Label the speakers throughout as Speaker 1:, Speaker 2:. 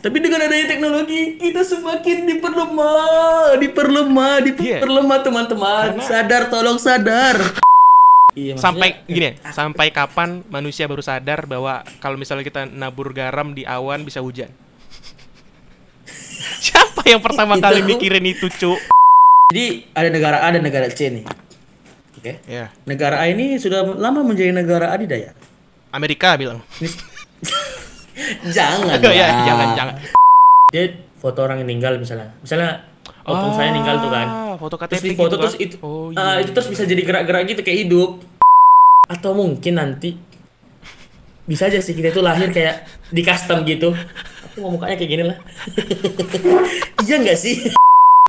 Speaker 1: Tapi dengan adanya teknologi kita semakin diperlemah, diperlemah, diperlemah teman-teman.
Speaker 2: Karena-
Speaker 1: Sadar, tolong sadar. Iya,
Speaker 2: sampai
Speaker 1: maksudnya-
Speaker 2: gini ya, sampai kapan manusia baru sadar bahwa kalau misalnya kita nabur garam di awan bisa hujan? Siapa yang pertama
Speaker 1: Itu-
Speaker 2: kali mikirin itu, Cuk?
Speaker 1: Jadi ada negara A dan negara C nih. Oke.
Speaker 2: Ya,
Speaker 1: Negara A ini sudah lama menjadi negara adidaya.
Speaker 2: Amerika bilang.
Speaker 1: Jangan.
Speaker 2: ya, jangan jangan.
Speaker 1: Dia foto orang yang meninggal misalnya. Misalnya opung saya meninggal tuh kan.
Speaker 2: Foto KTP
Speaker 1: Terus di
Speaker 2: gitu
Speaker 1: foto
Speaker 2: kan?
Speaker 1: terus itu
Speaker 2: Oh,
Speaker 1: ah,
Speaker 2: iya.
Speaker 1: itu terus bisa jadi gerak-gerak gitu kayak hidup. Atau mungkin nanti bisa aja sih kita itu lahir kayak di custom gitu. Aku mau mukanya kayak gini lah. iya nggak sih?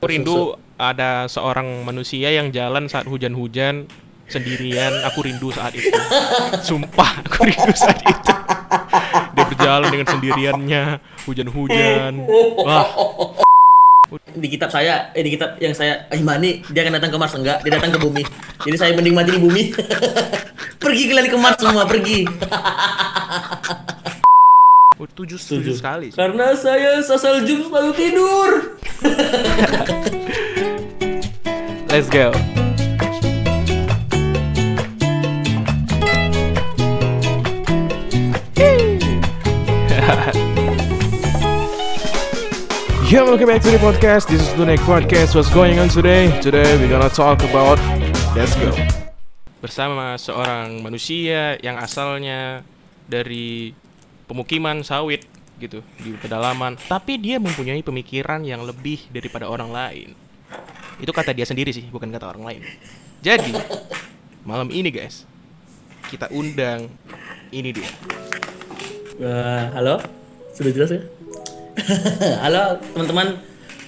Speaker 2: Rindu ada seorang manusia yang jalan saat hujan-hujan sendirian. Aku rindu saat itu. Sumpah, aku rindu saat itu. Dia berjalan dengan sendiriannya, hujan-hujan. Wah,
Speaker 1: Di kitab saya, eh di kitab yang saya imani, dia akan datang ke Mars enggak? Dia datang ke bumi. Jadi saya mending mati di bumi. pergi kalian ke Mars semua, pergi.
Speaker 2: setuju, setuju sekali. sih.
Speaker 1: Karena saya sasal jum selalu tidur.
Speaker 2: Let's go. Yeah, welcome back to the podcast. This is the next podcast. What's going on today? Today we're gonna talk about Let's go. Bersama seorang manusia yang asalnya dari pemukiman sawit gitu di pedalaman, tapi dia mempunyai pemikiran yang lebih daripada orang lain. Itu kata dia sendiri sih, bukan kata orang lain. Jadi, malam ini guys, kita undang ini dia.
Speaker 1: Eh, halo, sudah jelas ya? halo teman-teman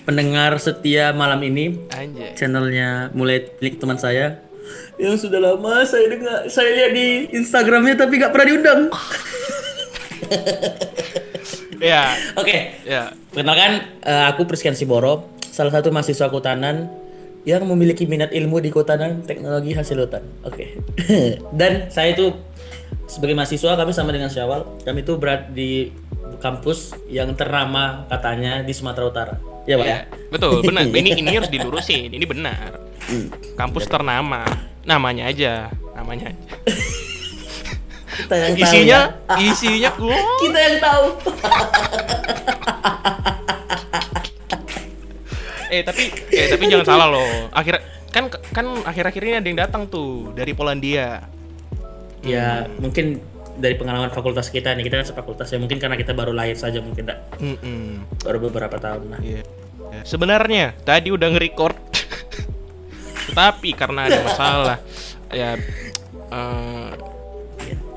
Speaker 1: pendengar setia malam ini
Speaker 2: Anjay.
Speaker 1: channelnya mulai milik teman saya yang sudah lama saya dengar saya lihat di Instagramnya tapi nggak pernah diundang.
Speaker 2: Ya,
Speaker 1: Oke,
Speaker 2: ya.
Speaker 1: perkenalkan eh, aku Priskian Siboro, salah satu mahasiswa kehutanan yang memiliki minat ilmu di kehutanan teknologi hasil hutan. Oke. Dan saya itu sebagai mahasiswa kami sama dengan Syawal, kami itu berada di kampus yang ternama katanya di Sumatera Utara. Ya, Pak ya?
Speaker 2: Ya, betul, benar. Ini ini harus dilurusin. Ini benar. Kampus ternama. Namanya aja, namanya aja.
Speaker 1: Kita yang tahu
Speaker 2: Isinya,
Speaker 1: ya.
Speaker 2: isinya, wah.
Speaker 1: kita yang tahu.
Speaker 2: eh tapi, eh tapi jangan salah loh. Akhir kan kan akhir-akhir ini ada yang datang tuh dari Polandia.
Speaker 1: ya, mungkin dari pengalaman fakultas kita nih, kita kan sefakultas ya mungkin karena kita baru lahir saja mungkin enggak
Speaker 2: Mm-mm.
Speaker 1: baru beberapa tahun nah.
Speaker 2: Iya. Ya, Sebenarnya tadi udah nge-record. Tetapi karena ada masalah ya eh,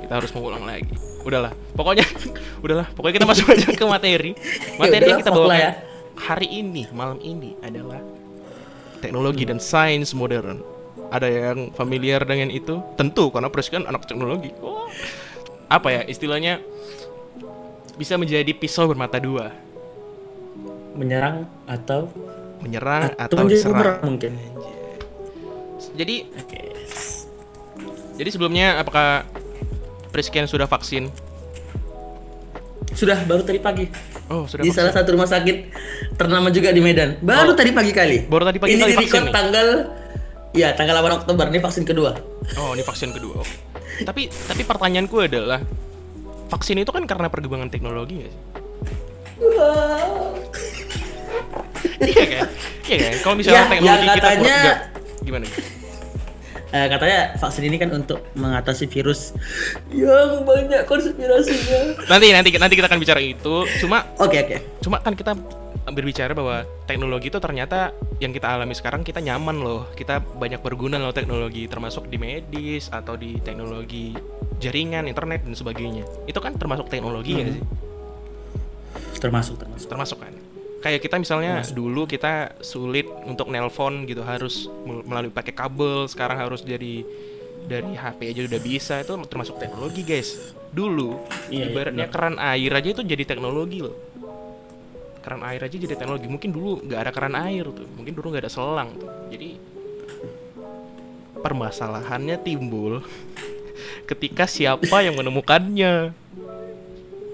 Speaker 2: kita harus mengulang lagi. Udahlah. Pokoknya udahlah. Pokoknya kita masuk aja ke materi. Materi yang kita bawa
Speaker 1: ya.
Speaker 2: hari ini, malam ini adalah teknologi dan sains modern. Ada yang familiar dengan itu? Tentu karena Pres kan anak teknologi. Wah. Apa ya istilahnya bisa menjadi pisau bermata dua,
Speaker 1: menyerang atau
Speaker 2: menyerang
Speaker 1: atau
Speaker 2: atau
Speaker 1: menjadi
Speaker 2: diserang.
Speaker 1: mungkin.
Speaker 2: Jadi
Speaker 1: Oke.
Speaker 2: jadi sebelumnya apakah Priskian sudah vaksin?
Speaker 1: Sudah baru tadi pagi
Speaker 2: Oh, sudah
Speaker 1: di
Speaker 2: vaksin.
Speaker 1: salah satu rumah sakit ternama juga di Medan. Baru
Speaker 2: Oh.
Speaker 1: tadi pagi kali.
Speaker 2: Baru tadi pagi
Speaker 1: ini
Speaker 2: kali
Speaker 1: di record tanggal ya tanggal 8 Oktober ini vaksin kedua.
Speaker 2: Oh, ini vaksin kedua. Oh. Tapi tapi pertanyaanku adalah vaksin itu kan karena perkembangan teknologi nggak sih? iya kan? Iya kan? Kalau misalnya
Speaker 1: Ya,
Speaker 2: teknologi
Speaker 1: ya
Speaker 2: kita
Speaker 1: katanya-
Speaker 2: nggak- gimana?
Speaker 1: Eh, katanya vaksin ini kan untuk mengatasi virus yang banyak konspirasinya.
Speaker 2: Nanti nanti nanti kita akan bicara itu. Cuma
Speaker 1: Oke oke.
Speaker 2: cuma kan kita berbicara bahwa teknologi itu ternyata yang kita alami sekarang kita nyaman loh. Kita banyak berguna loh teknologi termasuk di medis atau di teknologi jaringan internet dan sebagainya. Itu kan termasuk teknologi nggak sih?
Speaker 1: Termasuk termasuk.
Speaker 2: termasuk kan? Kayak kita misalnya dulu kita sulit untuk nelpon gitu harus mel- melalui pakai kabel sekarang harus dari dari HP aja udah bisa. Itu termasuk teknologi guys. Dulu
Speaker 1: Iya, iya,
Speaker 2: ibaratnya keran air aja itu jadi teknologi loh keran air aja jadi teknologi. Mungkin dulu nggak ada keran air tuh. Mungkin dulu nggak ada selang tuh. Jadi permasalahannya timbul ketika siapa yang menemukannya.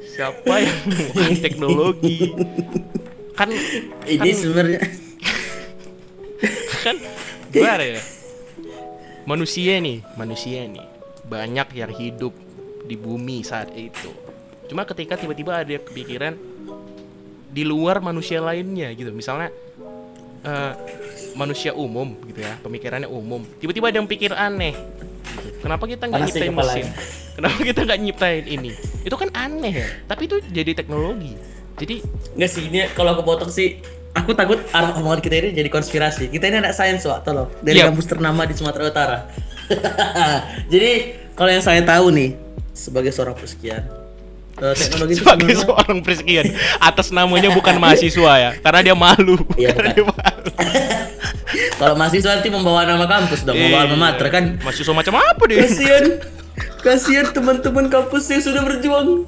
Speaker 2: Siapa yang mau teknologi? Kan
Speaker 1: Ini
Speaker 2: kan,
Speaker 1: sebenarnya.
Speaker 2: Kan gimana ya? Manusia nih manusia nih. Banyak yang hidup di bumi saat itu. Cuma ketika tiba-tiba ada kepikiran di luar manusia lainnya gitu. Misalnya eh, manusia umum gitu ya pemikirannya umum. Tiba-tiba ada yang pikir aneh. Kenapa kita nggak nyiptain mesin? Kenapa kita nggak nyiptain ini? Itu kan aneh ya. Tapi itu jadi teknologi. Jadi
Speaker 1: Enggak sih, ini kalau aku potong sih Aku takut arah omongan kita ini jadi konspirasi. Kita ini anak sains, Wak, tolong. Dari
Speaker 2: Yap.
Speaker 1: kampus ternama di Sumatera Utara. Jadi, kalau yang saya tahu nih Sebagai seorang pesekian eh, Teknologi itu
Speaker 2: sebagai
Speaker 1: sebenarnya
Speaker 2: seorang persekian atas namanya bukan mahasiswa ya karena dia malu
Speaker 1: Iya,
Speaker 2: Karena
Speaker 1: bukan.
Speaker 2: dia malu.
Speaker 1: Kalau mahasiswa nanti membawa nama kampus dong Membawa alma mater kan
Speaker 2: mahasiswa macam apa dia
Speaker 1: Kasian Kasian teman-teman kampus yang sudah berjuang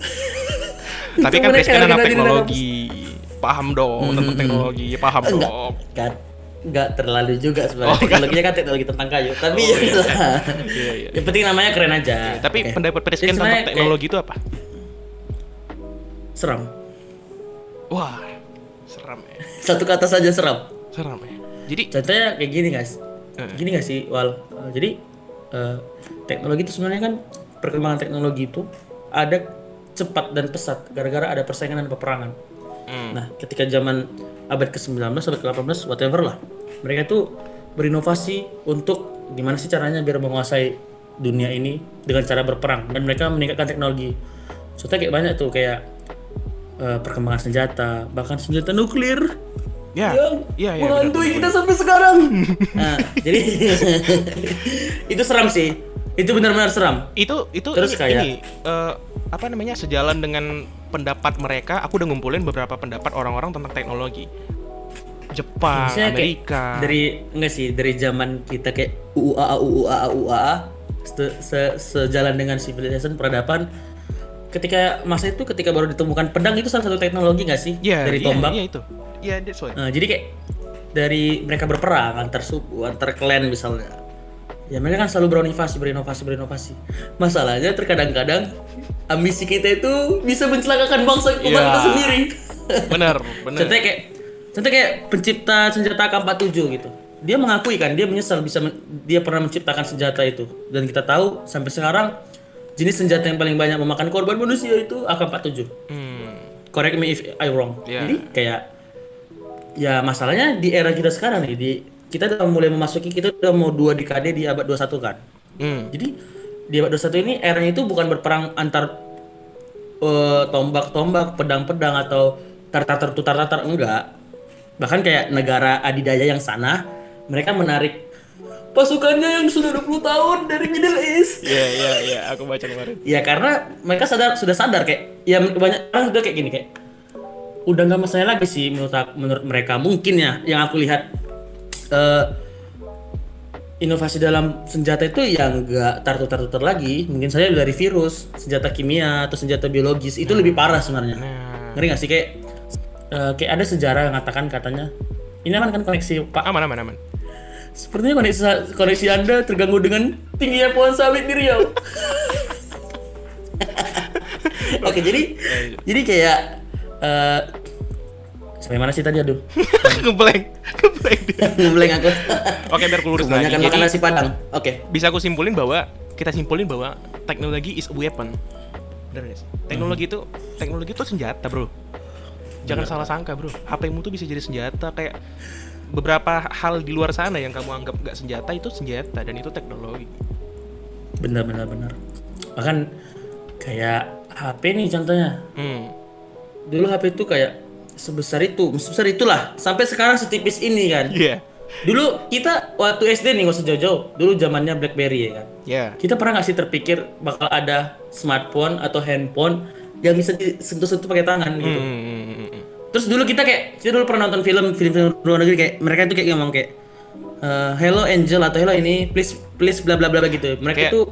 Speaker 2: tapi kan presiden anak teknologi paham dong tentang
Speaker 1: Hmm.
Speaker 2: teknologi paham
Speaker 1: Enggak,
Speaker 2: dong
Speaker 1: kan Enggak terlalu juga sebenarnya
Speaker 2: Oh.
Speaker 1: Teknologinya kan teknologi tentang kayu Tapi
Speaker 2: Oh,
Speaker 1: ya
Speaker 2: iya. Iya, iya.
Speaker 1: Yang penting namanya keren aja
Speaker 2: tapi
Speaker 1: Oke.
Speaker 2: pendapat presiden tentang teknologi itu apa
Speaker 1: kayak Seram.
Speaker 2: Wah seram ya.
Speaker 1: Satu kata saja seram.
Speaker 2: Seram ya. Jadi
Speaker 1: Contohnya kayak gini guys.
Speaker 2: Eh.
Speaker 1: Gini gak sih Wal? Eh, Jadi eh, Teknologi itu sebenarnya kan Perkembangan teknologi itu Ada cepat dan pesat Gara-gara ada persaingan dan peperangan.
Speaker 2: Hmm,
Speaker 1: Nah, ketika zaman abad ke-19, abad ke-18, whatever lah. Mereka itu berinovasi untuk gimana sih caranya biar menguasai dunia ini dengan cara berperang dan mereka meningkatkan teknologi. Contohnya kayak banyak tuh kayak eh, perkembangan senjata, bahkan senjata nuklir
Speaker 2: ya
Speaker 1: yang
Speaker 2: iya iya
Speaker 1: menghantui kita sampai sekarang. nah, jadi itu seram sih. Itu benar-benar seram.
Speaker 2: itu itu
Speaker 1: Terus
Speaker 2: ini,
Speaker 1: kayak-
Speaker 2: ini, eh, apa namanya sejalan dengan pendapat mereka aku udah ngumpulin beberapa pendapat orang-orang tentang teknologi Jepang
Speaker 1: kayak
Speaker 2: Amerika
Speaker 1: dari enggak sih dari zaman kita kayak UUA UUA UUA se, se- sejalan dengan civilization peradaban ketika masa itu ketika baru ditemukan pedang itu salah satu teknologi nggak sih?
Speaker 2: Iya,
Speaker 1: dari
Speaker 2: iya,
Speaker 1: tombak?
Speaker 2: iya itu. Iya that's why
Speaker 1: Nah, jadi kayak dari mereka berperang antar suku antar klan misalnya. Ya mereka kan selalu berinovasi berinovasi berinovasi. Masalahnya terkadang-kadang ambisi kita itu bisa mencelakakan bangsa
Speaker 2: Iya.
Speaker 1: kita sendiri.
Speaker 2: Bener bener
Speaker 1: Contohnya kayak contohnya kayak pencipta senjata AK47 gitu. Dia mengakui kan dia menyesal bisa men- dia pernah menciptakan senjata itu. Dan kita tahu sampai sekarang jenis senjata yang paling banyak memakan korban manusia itu AK47.
Speaker 2: hmm,
Speaker 1: Correct me if I wrong.
Speaker 2: Iya.
Speaker 1: Jadi kayak ya masalahnya di era kita sekarang nih di kita udah mulai memasuki kita udah mau dua dekade di abad 21 kan.
Speaker 2: hmm.
Speaker 1: Jadi di abad 21 ini eranya itu bukan berperang antar eh, tombak-tombak, pedang-pedang atau tartar tutar-tatar enggak. Bahkan kayak negara adidaya yang sana, mereka menarik pasukannya yang sudah 20 tahun dari Middle East.
Speaker 2: iya iya iya. Aku baca kemarin.
Speaker 1: Ya karena mereka sadar sudah sadar kayak ya banyak orang udah kayak gini kayak udah nggak masalah lagi sih menurut aku- menurut mereka. Mungkin ya yang aku lihat eh, inovasi dalam senjata itu yang nggak tartu-tartu lagi. Mungkin saja dari virus senjata kimia atau senjata biologis itu lebih parah sebenarnya.
Speaker 2: Nah
Speaker 1: ngeri nggak sih? Kayak eh, kayak ada sejarah yang mengatakan katanya ini aman kan koneksi pak?
Speaker 2: Aman aman aman
Speaker 1: sepertinya koneksi koneksi anda terganggu dengan tingginya pohon sawit di Riau. Oke jadi jadi kayak eh sampai mana sih tadi aduh?
Speaker 2: Ngeblank ngeblank dia.
Speaker 1: ngeblank aku.
Speaker 2: Oke biar aku lurus lagi. jadi
Speaker 1: makan nasi padang oke.
Speaker 2: bisa aku simpulin bahwa kita simpulin bahwa teknologi is a weapon. Bener gak sih? Teknologi itu teknologi itu senjata bro. Jangan salah sangka bro. HP-mu tuh bisa jadi senjata kayak beberapa hal di luar sana yang kamu anggap nggak senjata itu senjata dan itu teknologi.
Speaker 1: Benar benar benar. Bahkan kayak HP nih contohnya.
Speaker 2: Hmm.
Speaker 1: dulu HP itu kayak sebesar itu sebesar itulah sampai sekarang setipis ini kan.
Speaker 2: Iya.
Speaker 1: Dulu kita waktu SD nih nggak usah jauh-jauh dulu zamannya BlackBerry ya kan.
Speaker 2: Ya
Speaker 1: kita pernah nggak sih terpikir bakal ada smartphone atau handphone yang bisa disentuh-sentuh pakai tangan gitu?
Speaker 2: Hmm, hmm, hmm.
Speaker 1: Terus dulu kita kayak kita dulu pernah nonton film film-film luar negeri kayak mereka itu kayak ngomong kayak eh, hello angel atau hello ini please please bla bla bla gitu mereka
Speaker 2: Kayak
Speaker 1: tuh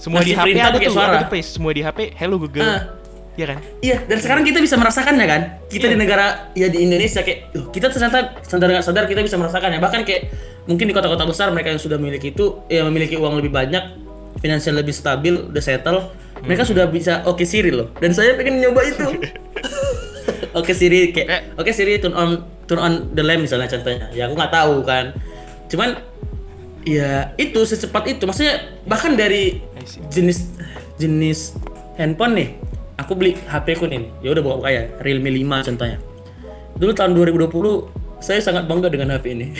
Speaker 2: semua di HP ada tuh
Speaker 1: suara
Speaker 2: ada tuh, semua di HP hello Google
Speaker 1: Ah.
Speaker 2: Iya kan
Speaker 1: Iya, dan sekarang kita bisa merasakannya kan. Kita
Speaker 2: Iya.
Speaker 1: di negara ya di Indonesia kayak "Loh, kita ternyata sadar nggak sadar kita bisa merasakannya. Bahkan kayak mungkin di kota-kota besar mereka yang sudah memiliki itu ya memiliki uang lebih banyak, finansial lebih stabil, udah settle, Mereka sudah bisa oke Siri loh. Dan saya pengen nyoba itu. oke Siri kayak
Speaker 2: Eh.
Speaker 1: oke Siri turn on turn on the lamp misalnya contohnya. Ya aku nggak tahu kan. Cuman ya itu secepat itu. Maksudnya bahkan dari jenis jenis handphone nih. Aku beli HP ku nih. Ya udah buka ya Realme 5 contohnya. Dulu tahun 2020 saya sangat bangga dengan HP ini.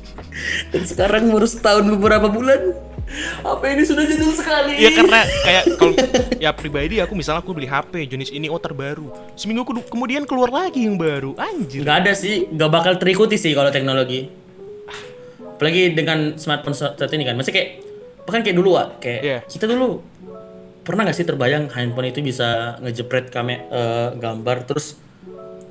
Speaker 1: Dan sekarang baru setahun beberapa bulan HP ini sudah jadul sekali.
Speaker 2: Ya karena kayak kalau ya pribadi aku misalnya aku beli HP jenis ini oh terbaru. Seminggu kedu- kemudian keluar lagi yang baru. Anjir.
Speaker 1: nggak ada sih, nggak bakal terikuti sih kalau teknologi. Apalagi dengan smartphone saat ini kan, masih kayak bahkan kayak dulu ah, kayak
Speaker 2: Iya.
Speaker 1: kita dulu pernah nggak sih terbayang handphone itu bisa ngejepret kame eh, gambar terus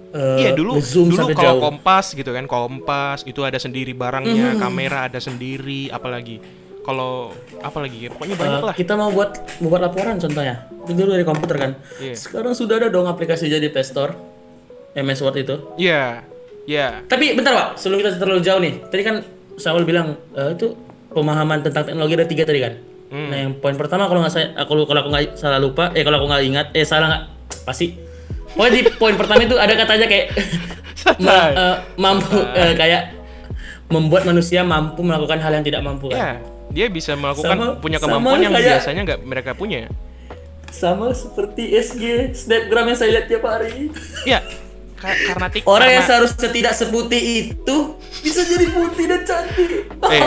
Speaker 1: eh,
Speaker 2: Iya dulu
Speaker 1: ngezoom
Speaker 2: dulu
Speaker 1: sampai
Speaker 2: kalau
Speaker 1: jauh.
Speaker 2: kompas gitu kan kompas itu ada sendiri barangnya
Speaker 1: Mhm.
Speaker 2: kamera ada sendiri apalagi kalau apalagi ya, pokoknya
Speaker 1: Eh,
Speaker 2: banyak lah
Speaker 1: kita mau buat buat laporan contohnya dulu dari komputer kan
Speaker 2: Iya.
Speaker 1: sekarang sudah ada dong aplikasi jadi Play Store MS Word itu
Speaker 2: Iya iya
Speaker 1: Tapi bentar pak, sebelum kita terlalu jauh nih. Tadi kan Saul bilang eh, itu pemahaman tentang teknologi ada tiga tadi kan.
Speaker 2: Hmm.
Speaker 1: Nah yang poin pertama kalau nggak saya, aku kalau aku nggak salah lupa, eh kalau aku nggak ingat, eh salah nggak pasti. Pokoknya di poin pertama itu ada katanya kayak ma- eh, mampu eh, kayak membuat manusia mampu melakukan hal yang tidak mampu kan.
Speaker 2: ya dia bisa melakukan
Speaker 1: Sama-
Speaker 2: punya kemampuan yang
Speaker 1: kayak-
Speaker 2: biasanya nggak mereka punya
Speaker 1: Sama seperti SG snapgram yang saya lihat tiap hari.
Speaker 2: ya ka- karena tik
Speaker 1: Orang yang
Speaker 2: karena-
Speaker 1: seharusnya tidak seputih itu bisa jadi putih dan cantik.
Speaker 2: Eh,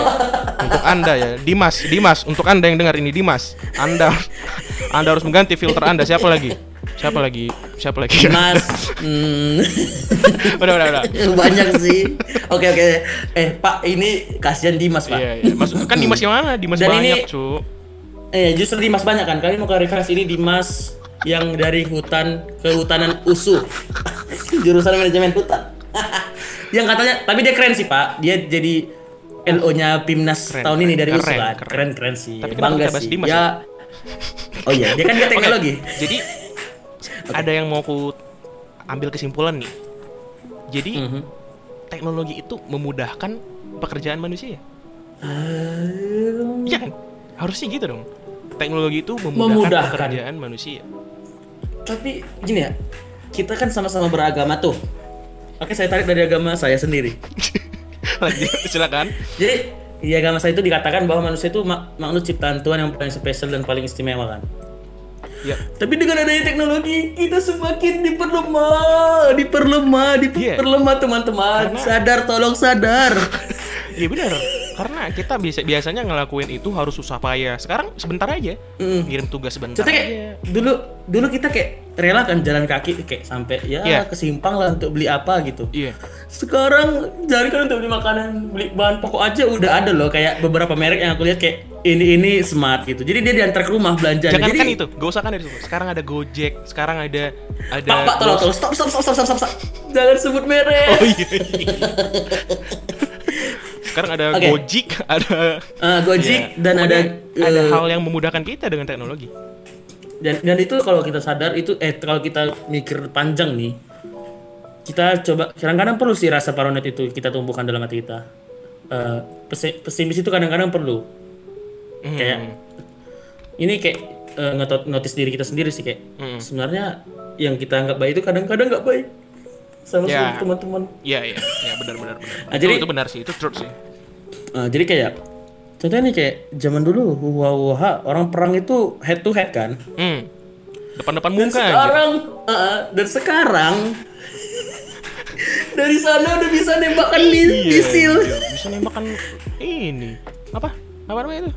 Speaker 2: untuk Anda ya, Dimas, Dimas, untuk Anda yang dengar ini Dimas, Anda Anda harus mengganti filter Anda. Siapa lagi? Siapa lagi? Siapa lagi?
Speaker 1: Mas, hmm,
Speaker 2: udah, udah, udah.
Speaker 1: banyak sih. Oke oke. Eh Pak, ini kasihan Dimas Pak.
Speaker 2: Iya, iya. Mas, kan Dimas yang mana? Dimas
Speaker 1: Dan
Speaker 2: banyak,
Speaker 1: ini-
Speaker 2: cu.
Speaker 1: Eh justru Dimas banyak kan. Kami mau klarifikasi ini Dimas yang dari hutan kehutanan USU. Jurusan manajemen hutan. yang katanya, tapi dia keren sih Pak. Dia jadi LO-nya Pimnas
Speaker 2: Keren,
Speaker 1: tahun ini dari USU
Speaker 2: keren,
Speaker 1: kan.
Speaker 2: keren.
Speaker 1: Keren keren sih.
Speaker 2: Tapi
Speaker 1: Bangga sih.
Speaker 2: Dimas
Speaker 1: ya. Oh iya, dia kan dia teknologi.
Speaker 2: Jadi ada yang mau aku ambil kesimpulan nih. Jadi
Speaker 1: Mhm.
Speaker 2: teknologi itu memudahkan pekerjaan manusia.
Speaker 1: Hmm.
Speaker 2: Iya kan? Harusnya gitu dong. Teknologi itu memudahkan,
Speaker 1: Memudahkan.
Speaker 2: pekerjaan manusia.
Speaker 1: Tapi gini ya, kita kan sama-sama beragama tuh. Oke, saya tarik dari agama saya sendiri.
Speaker 2: Lanjut, silakan.
Speaker 1: Jadi di agama saya itu dikatakan bahwa manusia itu mak- makhluk ciptaan Tuhan yang paling spesial dan paling istimewa kan.
Speaker 2: Ya,
Speaker 1: Tapi dengan adanya teknologi kita semakin diperlemah, diperlemah, diperlemah teman-teman.
Speaker 2: Karena-
Speaker 1: Sadar, tolong sadar.
Speaker 2: Iya benar. Karena kita biasa biasanya ngelakuin itu harus susah payah. Sekarang sebentar aja.
Speaker 1: Mm.
Speaker 2: Ngirim tugas sebentar
Speaker 1: Contohnya kayak
Speaker 2: aja.
Speaker 1: dulu dulu kita kayak rela kan jalan kaki kayak sampai ya
Speaker 2: Iya.
Speaker 1: ke simpang lah untuk beli apa gitu.
Speaker 2: Iya.
Speaker 1: Sekarang jangan kan untuk beli makanan, beli bahan pokok aja udah ada loh kayak beberapa merek yang aku lihat kayak ini ini smart gitu. Jadi dia diantar ke rumah belanja.
Speaker 2: Jangan
Speaker 1: Jadi
Speaker 2: kan itu, gak usah kan dari situ. Sekarang ada Gojek, sekarang ada ada
Speaker 1: Pak, Pak, tolong, tolong, stop, stop, stop, stop, stop, stop. Jangan sebut merek.
Speaker 2: Oh iya. iya. sekarang ada
Speaker 1: Oke.
Speaker 2: Gojek, ada
Speaker 1: Eh, Gojek
Speaker 2: Iya.
Speaker 1: dan ada
Speaker 2: Pokoknya ada
Speaker 1: eh,
Speaker 2: hal yang memudahkan kita dengan teknologi.
Speaker 1: Dan dan itu kalau kita sadar itu eh kalau kita mikir panjang nih kita coba kadang-kadang perlu sih rasa paranoid itu kita tumbuhkan dalam hati kita pesi- pesimis itu kadang-kadang perlu
Speaker 2: Hmm.
Speaker 1: kayak ini kayak eh, ngetot notice diri kita sendiri sih kayak
Speaker 2: Hmm.
Speaker 1: sebenarnya yang kita anggap baik itu kadang-kadang nggak baik sama
Speaker 2: Ya.
Speaker 1: sama teman-teman
Speaker 2: Iya, iya, iya benar benar benar.
Speaker 1: Ah,
Speaker 2: itu,
Speaker 1: jadi-
Speaker 2: itu benar sih, itu truth sih.
Speaker 1: Eh, jadi kayak contohnya nih kayak zaman dulu wah wah orang perang itu head to head kan
Speaker 2: Hmm. Depan-depan
Speaker 1: dan
Speaker 2: muka
Speaker 1: sekarang eh, dan sekarang dari sana udah bisa nembakan mi-
Speaker 2: Iya,
Speaker 1: misil
Speaker 2: iya. Bisa nembakan ini. Apa? Apa namanya itu?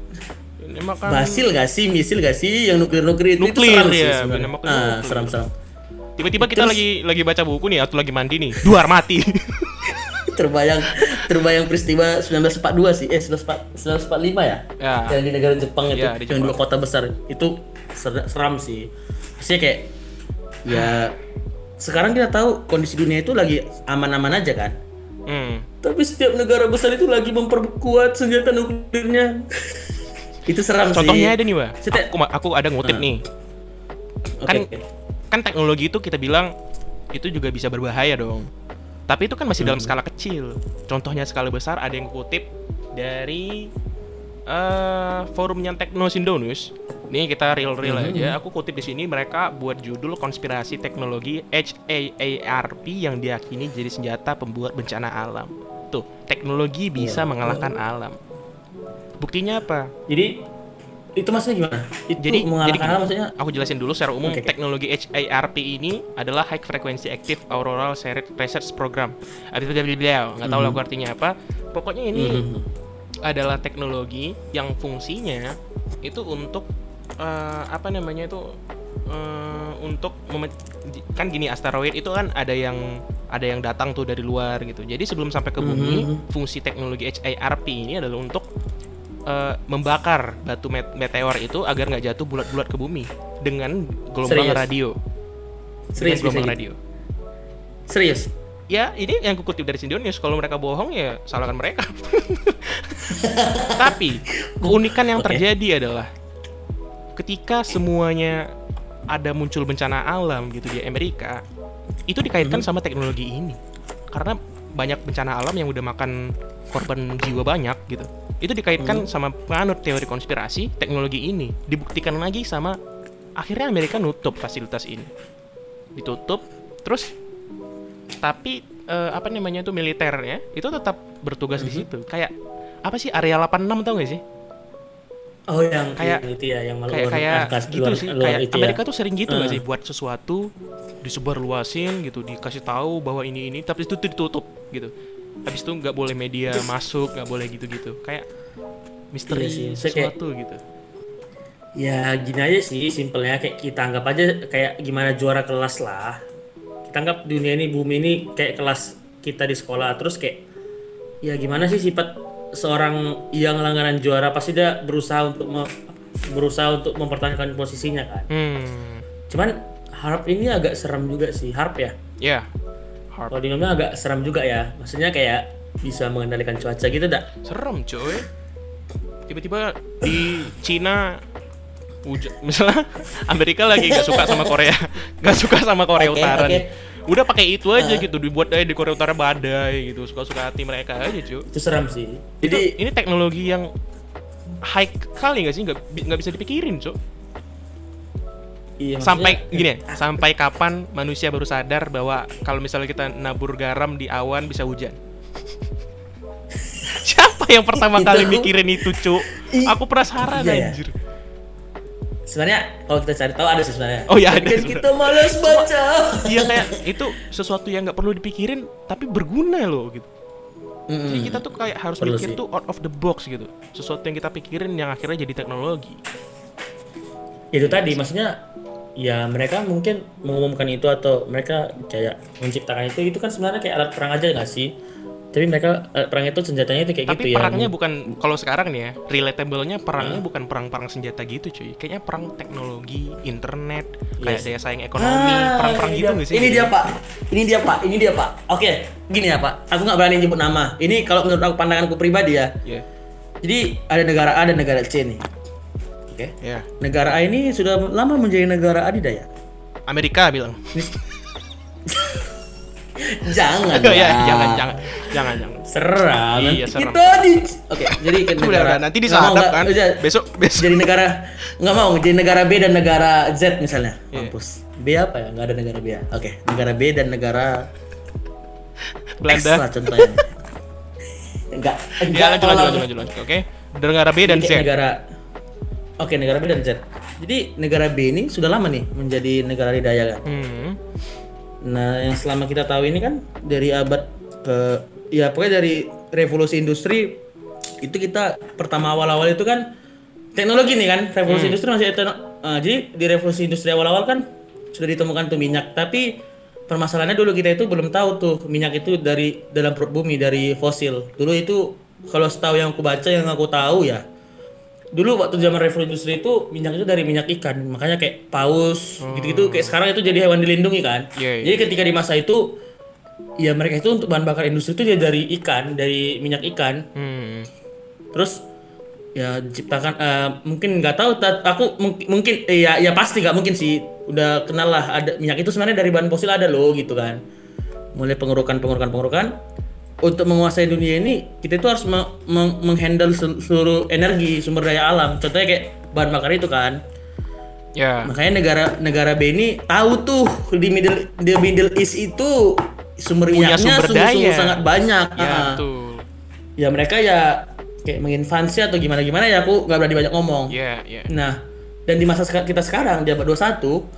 Speaker 2: Nembakan
Speaker 1: Basil gak sih misil gak sih yang nuklir nuklir itu,
Speaker 2: Nuklir,
Speaker 1: seram sih
Speaker 2: ya, menembakkan
Speaker 1: ah
Speaker 2: nuklir.
Speaker 1: seram seram
Speaker 2: Tiba-tiba kita
Speaker 1: Terus-
Speaker 2: lagi lagi baca buku nih atau lagi mandi nih. Duar mati.
Speaker 1: terbayang terbayang peristiwa 1942 sih eh 1945 ya
Speaker 2: Ya.
Speaker 1: yang di negara Jepang itu
Speaker 2: Ya,
Speaker 1: yang dua kota besar itu ser- seram sih maksudnya kayak ya sekarang kita tahu kondisi dunia itu lagi aman-aman aja kan
Speaker 2: hmm.
Speaker 1: tapi setiap negara besar itu lagi memperkuat senjata nuklirnya itu seram
Speaker 2: Contohnya
Speaker 1: sih
Speaker 2: ada nih, Wah.
Speaker 1: Setiap-
Speaker 2: Aku aku ada ngutip nih.
Speaker 1: Oke,
Speaker 2: kan
Speaker 1: oke.
Speaker 2: kan teknologi itu kita bilang itu juga bisa berbahaya dong. Tapi itu kan masih dalam skala kecil. Contohnya skala besar ada yang kutip dari eh forumnya Tekno Sindonus. Nih kita real-real aja. Aku kutip di sini mereka buat judul konspirasi teknologi HAARP yang diyakini jadi senjata pembuat bencana alam. Tuh, teknologi bisa
Speaker 1: Iya.
Speaker 2: mengalahkan alam. Buktinya apa?
Speaker 1: Jadi itu maksudnya gimana? Itu
Speaker 2: Jadi, jadi gini,
Speaker 1: maksudnya
Speaker 2: aku jelasin dulu secara umum
Speaker 1: oke.
Speaker 2: teknologi HARP ini adalah High Frequency Active Auroral Research Program. Ada beliau nggak tahu lah aku artinya apa. Pokoknya ini
Speaker 1: Mhm.
Speaker 2: adalah teknologi yang fungsinya itu untuk eh, apa namanya itu eh, untuk kan gini asteroid itu kan ada yang ada yang datang tuh dari luar gitu. Jadi sebelum sampai ke bumi,
Speaker 1: Mhm.
Speaker 2: fungsi teknologi HARP ini adalah untuk eh, membakar batu met- meteor itu agar nggak jatuh bulat-bulat ke bumi dengan gelombang
Speaker 1: Serius?
Speaker 2: radio.
Speaker 1: serius
Speaker 2: dengan gelombang radio.
Speaker 1: Serius.
Speaker 2: Ya, ini yang kukutip dari Sindion News. Kalau mereka bohong ya salahkan mereka. Tapi keunikan yang terjadi adalah ketika semuanya ada muncul bencana alam gitu di Amerika, itu dikaitkan sama teknologi ini. Karena banyak bencana alam yang udah makan korban jiwa banyak gitu. Itu dikaitkan sama penganut teori konspirasi teknologi ini. Dibuktikan lagi sama akhirnya Amerika nutup fasilitas ini. Ditutup terus tapi eh, apa namanya itu militernya itu tetap bertugas di situ. Kayak apa sih area 86 tau gak sih?
Speaker 1: Oh yang
Speaker 2: Kayak-
Speaker 1: itu ya yang
Speaker 2: kayak
Speaker 1: luar
Speaker 2: kayak
Speaker 1: angkas-
Speaker 2: gitu
Speaker 1: luar-
Speaker 2: sih
Speaker 1: luar
Speaker 2: kayak
Speaker 1: itu
Speaker 2: Amerika
Speaker 1: ya.
Speaker 2: tuh sering gitu nggak
Speaker 1: Eh.
Speaker 2: sih buat sesuatu disebar luasin gitu dikasih tahu bahwa ini ini tapi itu ditutup gitu habis itu nggak boleh media masuk nggak boleh gitu gitu kayak misteri
Speaker 1: Iya sih, saya kayak-
Speaker 2: sesuatu gitu
Speaker 1: Ya gini aja sih simpelnya kayak kita anggap aja kayak gimana juara kelas lah. Kita anggap dunia ini bumi ini kayak kelas kita di sekolah terus kayak ya gimana sih sifat seorang yang langganan juara pasti dia berusaha untuk me- berusaha untuk mempertahankan posisinya kan.
Speaker 2: hmm
Speaker 1: Cuman harp ini agak serem juga sih harp ya.
Speaker 2: ya hard
Speaker 1: Kalau di agak serem juga ya. Maksudnya kayak bisa mengendalikan cuaca gitu dak.
Speaker 2: serem coy tiba-tiba di Cina hujan misalnya Amerika lagi nggak suka sama Korea nggak suka sama Korea
Speaker 1: Oke,
Speaker 2: Utara
Speaker 1: oke.
Speaker 2: nih udah pakai itu aja gitu dibuat aja di Korea Utara badai gitu suka-suka hati mereka aja cuy
Speaker 1: Itu serem sih.
Speaker 2: Jadi
Speaker 1: Jadi
Speaker 2: ini teknologi yang high kali nggak sih? Nggak nggak bisa dipikirin cok
Speaker 1: iya,
Speaker 2: sampai
Speaker 1: maksudnya-
Speaker 2: gini ya, sampai kapan manusia baru sadar bahwa kalau misalnya kita nabur garam di awan bisa hujan? Siapa yang pertama
Speaker 1: Itu
Speaker 2: kali mikirin itu cuk aku penasaran
Speaker 1: Iya ya. Sebenarnya kalau kita cari tahu ada sih sebenarnya.
Speaker 2: Oh, iya, ada
Speaker 1: kan kita malas baca.
Speaker 2: iya kayak itu sesuatu yang nggak perlu dipikirin tapi berguna loh gitu
Speaker 1: Mm-mm.
Speaker 2: jadi kita tuh kayak harus
Speaker 1: Perlu
Speaker 2: mikir
Speaker 1: sih.
Speaker 2: tuh out of the box gitu sesuatu yang kita pikirin yang akhirnya jadi teknologi
Speaker 1: itu tadi maksudnya ya mereka mungkin mengumumkan itu atau mereka kayak menciptakan itu itu kan sebenarnya kayak alat perang aja nggak sih tapi mereka alat perang itu senjatanya itu kayak
Speaker 2: Tapi
Speaker 1: gitu ya
Speaker 2: perangnya bukan kalau sekarang nih ya, relatable-nya perangnya bukan perang-perang senjata gitu cuy. Kayaknya perang teknologi, internet, kayak
Speaker 1: Yes.
Speaker 2: daya saing ekonomi,
Speaker 1: Ah,
Speaker 2: perang-perang
Speaker 1: ini
Speaker 2: gitu nggak sih?
Speaker 1: Ini dia pak, ini dia pak, ini dia pak. Oke, gini ya pak, aku nggak berani nyebut nama. Ini kalau menurut aku pandanganku pribadi ya.
Speaker 2: Iya.
Speaker 1: Jadi ada negara A dan negara C nih. Oke,
Speaker 2: Ya.
Speaker 1: negara A ini sudah lama menjadi negara adidaya.
Speaker 2: Amerika bilang.
Speaker 1: Jangan,
Speaker 2: ya, jangan jangan jangan jangan.
Speaker 1: Seram.
Speaker 2: Iya.
Speaker 1: Kita di. Oke, jadi ke negara.
Speaker 2: udah, nanti disadap
Speaker 1: nggak-
Speaker 2: kan.
Speaker 1: udah,
Speaker 2: Besok besok
Speaker 1: Jadi negara nggak mau jadi negara B dan negara Z misalnya. Mampus. B apa ya? Nggak ada negara B ya. Oke, negara B dan negara X
Speaker 2: Belanda.
Speaker 1: lah contohnya. Enggak.
Speaker 2: Ya lanjut lanjut lanjut lanjut. lanjut. Oke. Negara B dan Z.
Speaker 1: Negara Oke, negara B dan Z. Jadi negara B ini sudah lama nih menjadi negara adidaya kan.
Speaker 2: Hmm.
Speaker 1: Nah, yang selama kita tahu ini kan dari abad ke ya pokoknya dari revolusi industri itu kita pertama awal-awal itu kan teknologi nih kan revolusi industri masih itu eh, jadi di revolusi industri awal-awal kan sudah ditemukan tuh minyak. Tapi permasalahannya dulu kita itu belum tahu tuh minyak itu dari dalam perut bumi dari fosil. Dulu itu kalau setahu yang aku baca yang aku tahu ya dulu waktu zaman revolusi industri itu minyak itu dari minyak ikan makanya kayak paus gitu-gitu. Kayak sekarang itu jadi hewan dilindungi kan?
Speaker 2: Iya, iya.
Speaker 1: jadi ketika di masa itu ya mereka itu untuk bahan bakar industri itu dia dari ikan dari minyak ikan.
Speaker 2: Hmm.
Speaker 1: terus ya ciptakan eh, mungkin nggak tahu aku mungkin mungkin eh, ya ya pasti nggak mungkin sih. Udah kenal lah ada minyak itu sebenarnya dari bahan fosil ada loh gitu kan. Mulai pengurukan pengurukan pengurukan untuk menguasai dunia ini kita itu harus me- meng- menghandle sel- seluruh energi sumber daya alam contohnya kayak bahan bakar itu kan.
Speaker 2: Ya.
Speaker 1: Makanya negara negara B ini tahu tuh di Middle di Middle East itu sumber
Speaker 2: Punya
Speaker 1: minyaknya
Speaker 2: sumber
Speaker 1: sungguh-sungguh
Speaker 2: daya.
Speaker 1: sangat banyak.
Speaker 2: Ya,
Speaker 1: Ah.
Speaker 2: betul.
Speaker 1: ya mereka ya kayak menginvasi atau gimana gimana ya aku nggak berani banyak ngomong.
Speaker 2: Ya, ya.
Speaker 1: Nah, dan di masa kita sekarang di abad 21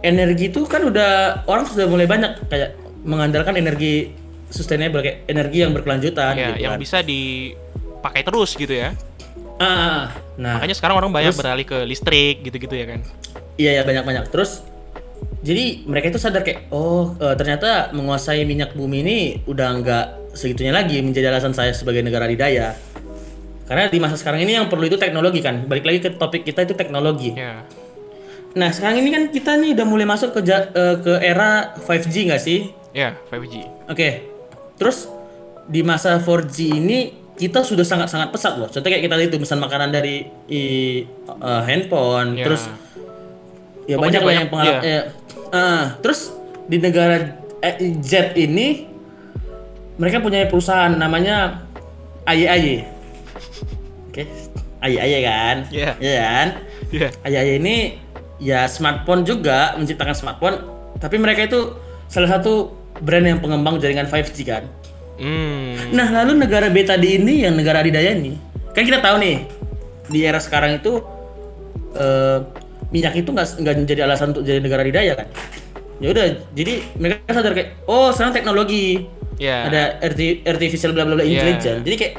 Speaker 1: energi itu kan udah orang sudah mulai banyak kayak mengandalkan energi sustainable kayak energi yang berkelanjutan
Speaker 2: Ya,
Speaker 1: gitu
Speaker 2: yang
Speaker 1: kan.
Speaker 2: bisa dipakai terus gitu ya.
Speaker 1: Ah, ah, ah. nah,
Speaker 2: Makanya sekarang orang banyak
Speaker 1: Terus-
Speaker 2: beralih ke listrik gitu-gitu ya kan.
Speaker 1: iya ya banyak-banyak. Terus jadi mereka itu sadar kayak oh eh, ternyata menguasai minyak bumi ini udah nggak segitunya lagi menjadi alasan saya sebagai negara adidaya. Karena di masa sekarang ini yang perlu itu teknologi kan. Balik lagi ke topik kita itu teknologi.
Speaker 2: Ya.
Speaker 1: Nah sekarang ini kan kita nih udah mulai masuk ke ja- eh, ke era 5G nggak sih?
Speaker 2: Ya, 5G.
Speaker 1: Oke. Terus di masa 4G ini kita sudah sangat-sangat pesat loh. Contohnya kayak kita lihat itu pesan makanan dari i- eh, handphone,
Speaker 2: Ya.
Speaker 1: terus ya
Speaker 2: Pokoknya
Speaker 1: banyak lah yang
Speaker 2: banyak,
Speaker 1: pengalaman.
Speaker 2: iya.
Speaker 1: terus di negara eh, Z ini mereka punya perusahaan namanya AYAY. Oke. AYAY kan?
Speaker 2: Iya.
Speaker 1: Iya kan?
Speaker 2: Ya.
Speaker 1: AYAY ini ya smartphone juga menciptakan smartphone, tapi mereka itu salah satu brand yang pengembang jaringan 5G kan.
Speaker 2: Hmm.
Speaker 1: Nah, lalu negara B tadi ini yang negara adidaya ini, kan kita tahu nih di era sekarang itu eh, minyak itu nggak nggak menjadi alasan untuk jadi negara adidaya kan? Ya udah, jadi mereka sadar kayak oh sekarang teknologi
Speaker 2: Ya.
Speaker 1: ada arti- artificial bla bla bla
Speaker 2: Iya.
Speaker 1: intelligence. Jadi kayak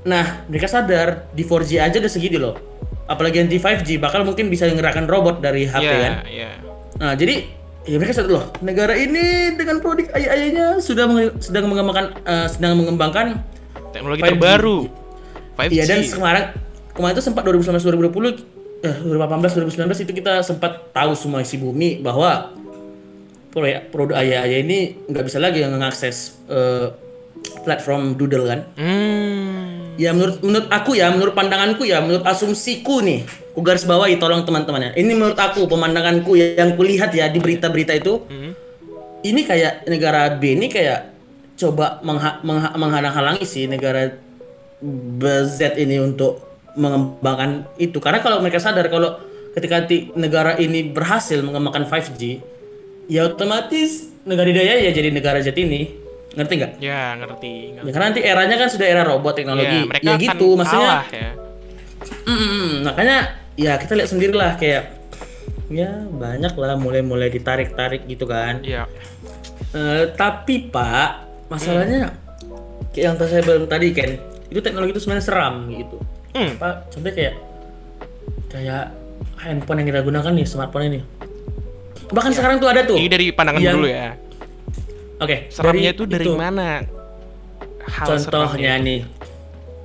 Speaker 1: nah mereka sadar di 4G aja udah segini loh. Apalagi nanti 5G bakal mungkin bisa ngerakkan robot dari HP
Speaker 2: Ya,
Speaker 1: kan.
Speaker 2: ya.
Speaker 1: Nah, jadi ya mereka sadar loh, negara ini dengan produk AI-nya sudah menge- sedang mengembangkan eh, sedang mengembangkan
Speaker 2: Teknologi
Speaker 1: 5G.
Speaker 2: terbaru. 5G.
Speaker 1: Iya dan sekarang kemarin itu sempat 2019 2020 eh 2018 2019 itu kita sempat tahu semua isi bumi bahwa proyek produk AI ini nggak bisa lagi mengakses eh, platform Doodle kan.
Speaker 2: Hmm.
Speaker 1: Ya menurut menurut aku ya, menurut pandanganku ya, menurut asumsiku nih, ku garis bawahi tolong teman-teman ya. Ini menurut aku pemandanganku ya, yang kulihat ya di berita-berita itu. Ini kayak negara B ini kayak coba mengha- mengha- menghalang-halangi sih negara BZ ini untuk mengembangkan itu. Karena kalau mereka sadar kalau ketika negara ini berhasil mengembangkan 5G, ya otomatis negara daya ya jadi negara Z ini. Ngerti nggak?
Speaker 2: Ya, ngerti. ngerti.
Speaker 1: Ya karena nanti eranya kan sudah era robot teknologi.
Speaker 2: Ya, mereka
Speaker 1: ya gitu, maksudnya.
Speaker 2: kalah ya.
Speaker 1: Mm-mm, makanya ya kita lihat sendiri lah kayak ya banyak lah mulai-mulai ditarik-tarik gitu kan.
Speaker 2: Iya.
Speaker 1: Eh, tapi Pak, masalahnya kayak yang tadi saya bilang tadi kan, itu teknologi itu sebenarnya seram gitu.
Speaker 2: Hmm.
Speaker 1: Pak, contohnya kayak kayak handphone yang kita gunakan nih, smartphone ini. Bahkan sekarang tuh ada tuh.
Speaker 2: Ini dari pandangan
Speaker 1: Yang-
Speaker 2: dulu ya.
Speaker 1: Oke,
Speaker 2: Seramnya itu dari mana? Hal
Speaker 1: contohnya nih